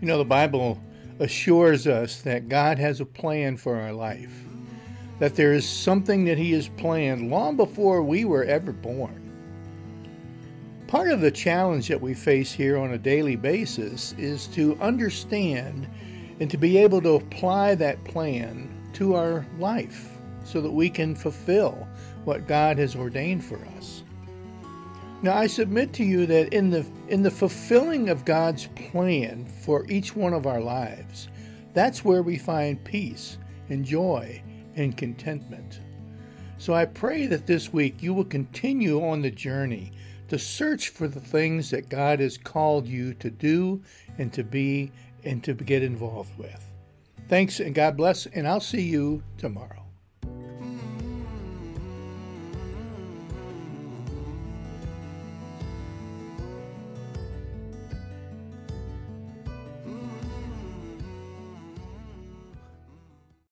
You know, the Bible assures us that God has a plan for our life, that there is something that He has planned long before we were ever born. Part of the challenge that we face here on a daily basis is to understand and to be able to apply that plan to our life so that we can fulfill what God has ordained for us. Now I submit to you that in the in the fulfilling of God's plan for each one of our lives, that's where we find peace and joy and contentment. So I pray that this week you will continue on the journey to search for the things that God has called you to do and to be and to get involved with. Thanks and God bless, and I'll see you tomorrow.